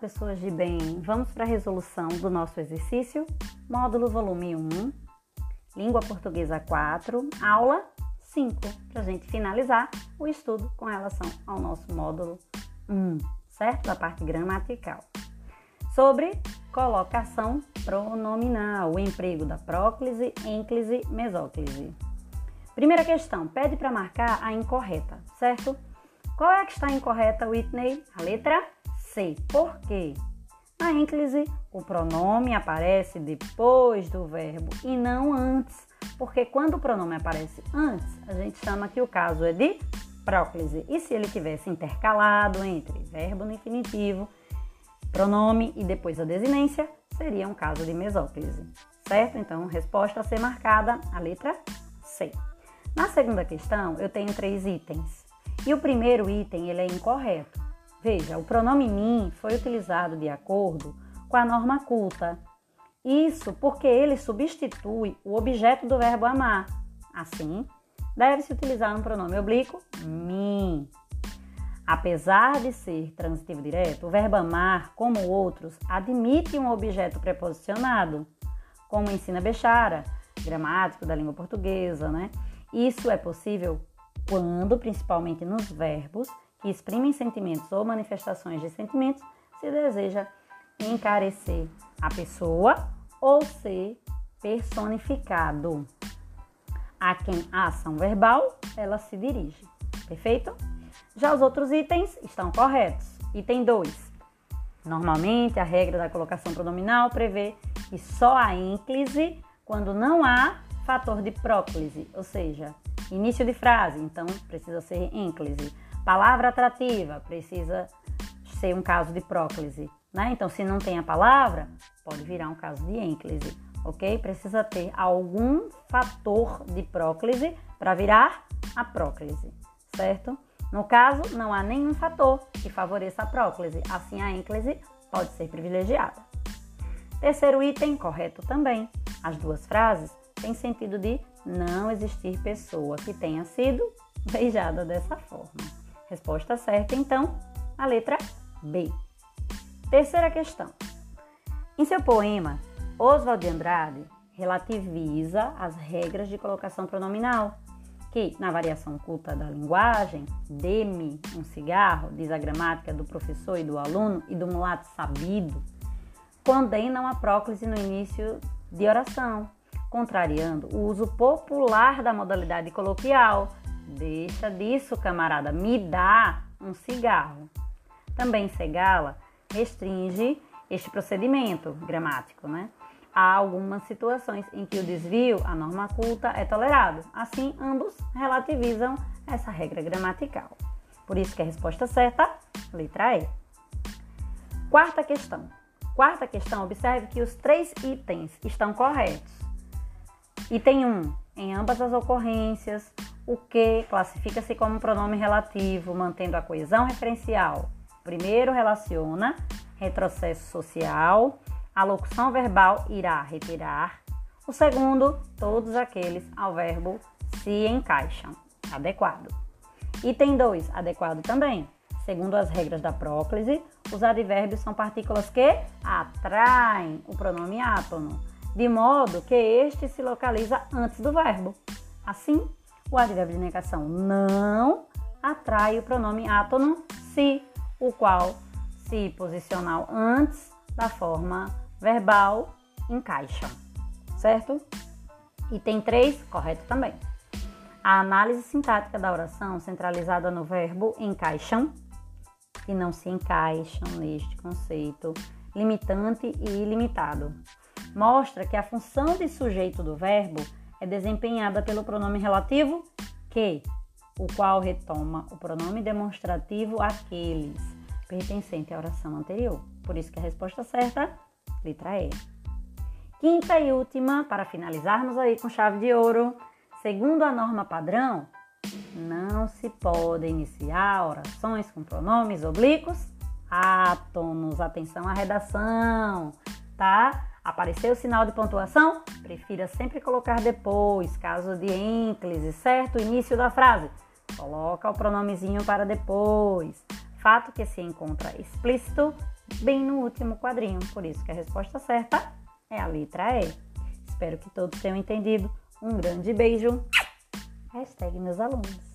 Pessoas de bem! Vamos para a resolução do nosso exercício, módulo volume 1, língua portuguesa 4, aula 5, para a gente finalizar o estudo com relação ao nosso módulo 1, certo? Da parte gramatical. Sobre colocação pronominal, o emprego da próclise, ênclise, mesóclise. Primeira questão, pede para marcar a incorreta, certo? Qual é a que está incorreta, Whitney? A letra C. Por quê? Na ênclise, o pronome aparece depois do verbo e não antes, porque quando o pronome aparece antes, a gente chama que o caso é de próclise. E se ele tivesse intercalado entre verbo no infinitivo, pronome e depois a desinência, seria um caso de mesóclise. Certo? Então, resposta a ser marcada, a letra C. Na segunda questão, eu tenho três itens. E o primeiro item ele é incorreto. Veja, o pronome mim foi utilizado de acordo com a norma culta. Isso porque ele substitui o objeto do verbo amar. Assim, deve-se utilizar um pronome oblíquo mim. Apesar de ser transitivo direto, o verbo amar, como outros, admite um objeto preposicionado, como ensina Bechara, gramático da língua portuguesa, né? Isso é possível quando, principalmente nos verbos que exprimem sentimentos ou manifestações de sentimentos, se deseja encarecer a pessoa ou ser personificado. A quem a ação verbal ela se dirige. Perfeito? Já os outros itens estão corretos. Item 2. Normalmente, a regra da colocação pronominal prevê que só a ênclise quando não há fator de próclise, ou seja, início de frase, então precisa ser ênclise. Palavra atrativa, precisa ser um caso de próclise, né? Então, se não tem a palavra, pode virar um caso de ênclise, ok? Precisa ter algum fator de próclise para virar a próclise, certo? No caso, não há nenhum fator que favoreça a próclise, assim a ênclise pode ser privilegiada. Terceiro item, correto também. As duas frases têm sentido de não existir pessoa que tenha sido beijada dessa forma. Resposta certa, então, a letra B. Terceira questão. Em seu poema, Oswald de Andrade relativiza as regras de colocação pronominal, que, na variação culta da linguagem, dê-me um cigarro, diz a gramática do professor e do aluno e do mulato sabido, condenam a próclise no início de oração, contrariando o uso popular da modalidade coloquial, Deixa disso, camarada, me dá um cigarro. Também Segala restringe este procedimento gramático, né? Há algumas situações em que o desvio à norma culta é tolerado. Assim, ambos relativizam essa regra gramatical. Por isso que a resposta certa, letra E. Quarta questão. Quarta questão, observe que os três itens estão corretos. Item 1, em ambas as ocorrências, o que classifica-se como pronome relativo, mantendo a coesão referencial. Primeiro relaciona retrocesso social, a locução verbal irá retirar. O segundo, todos aqueles ao verbo se encaixam. Adequado. Item 2, adequado também. Segundo as regras da próclise, os advérbios são partículas que atraem o pronome átono, de modo que este se localiza antes do verbo. Assim, o advérbio de negação não atrai o pronome átono se, o qual, se posicional antes da forma verbal, encaixa, certo? Item 3, correto também. A análise sintática da oração centralizada no verbo encaixam, e não se encaixam neste conceito limitante e ilimitado. Mostra que a função de sujeito do verbo é desempenhada pelo pronome relativo que, o qual retoma o pronome demonstrativo aqueles, pertencente à oração anterior. Por isso que a resposta certa, letra E. Quinta e última, para finalizarmos aí com chave de ouro, segundo a norma padrão, não se pode iniciar orações com pronomes oblíquos átonos. Atenção à redação, tá? Apareceu o sinal de pontuação? Prefira sempre colocar depois, caso de ênclise, certo? Início da frase. Coloca o pronomezinho para depois. Fato que se encontra explícito bem no último quadrinho. Por isso que a resposta certa é a letra E. Espero que todos tenham entendido. Um grande beijo. Hashtag meus alunos.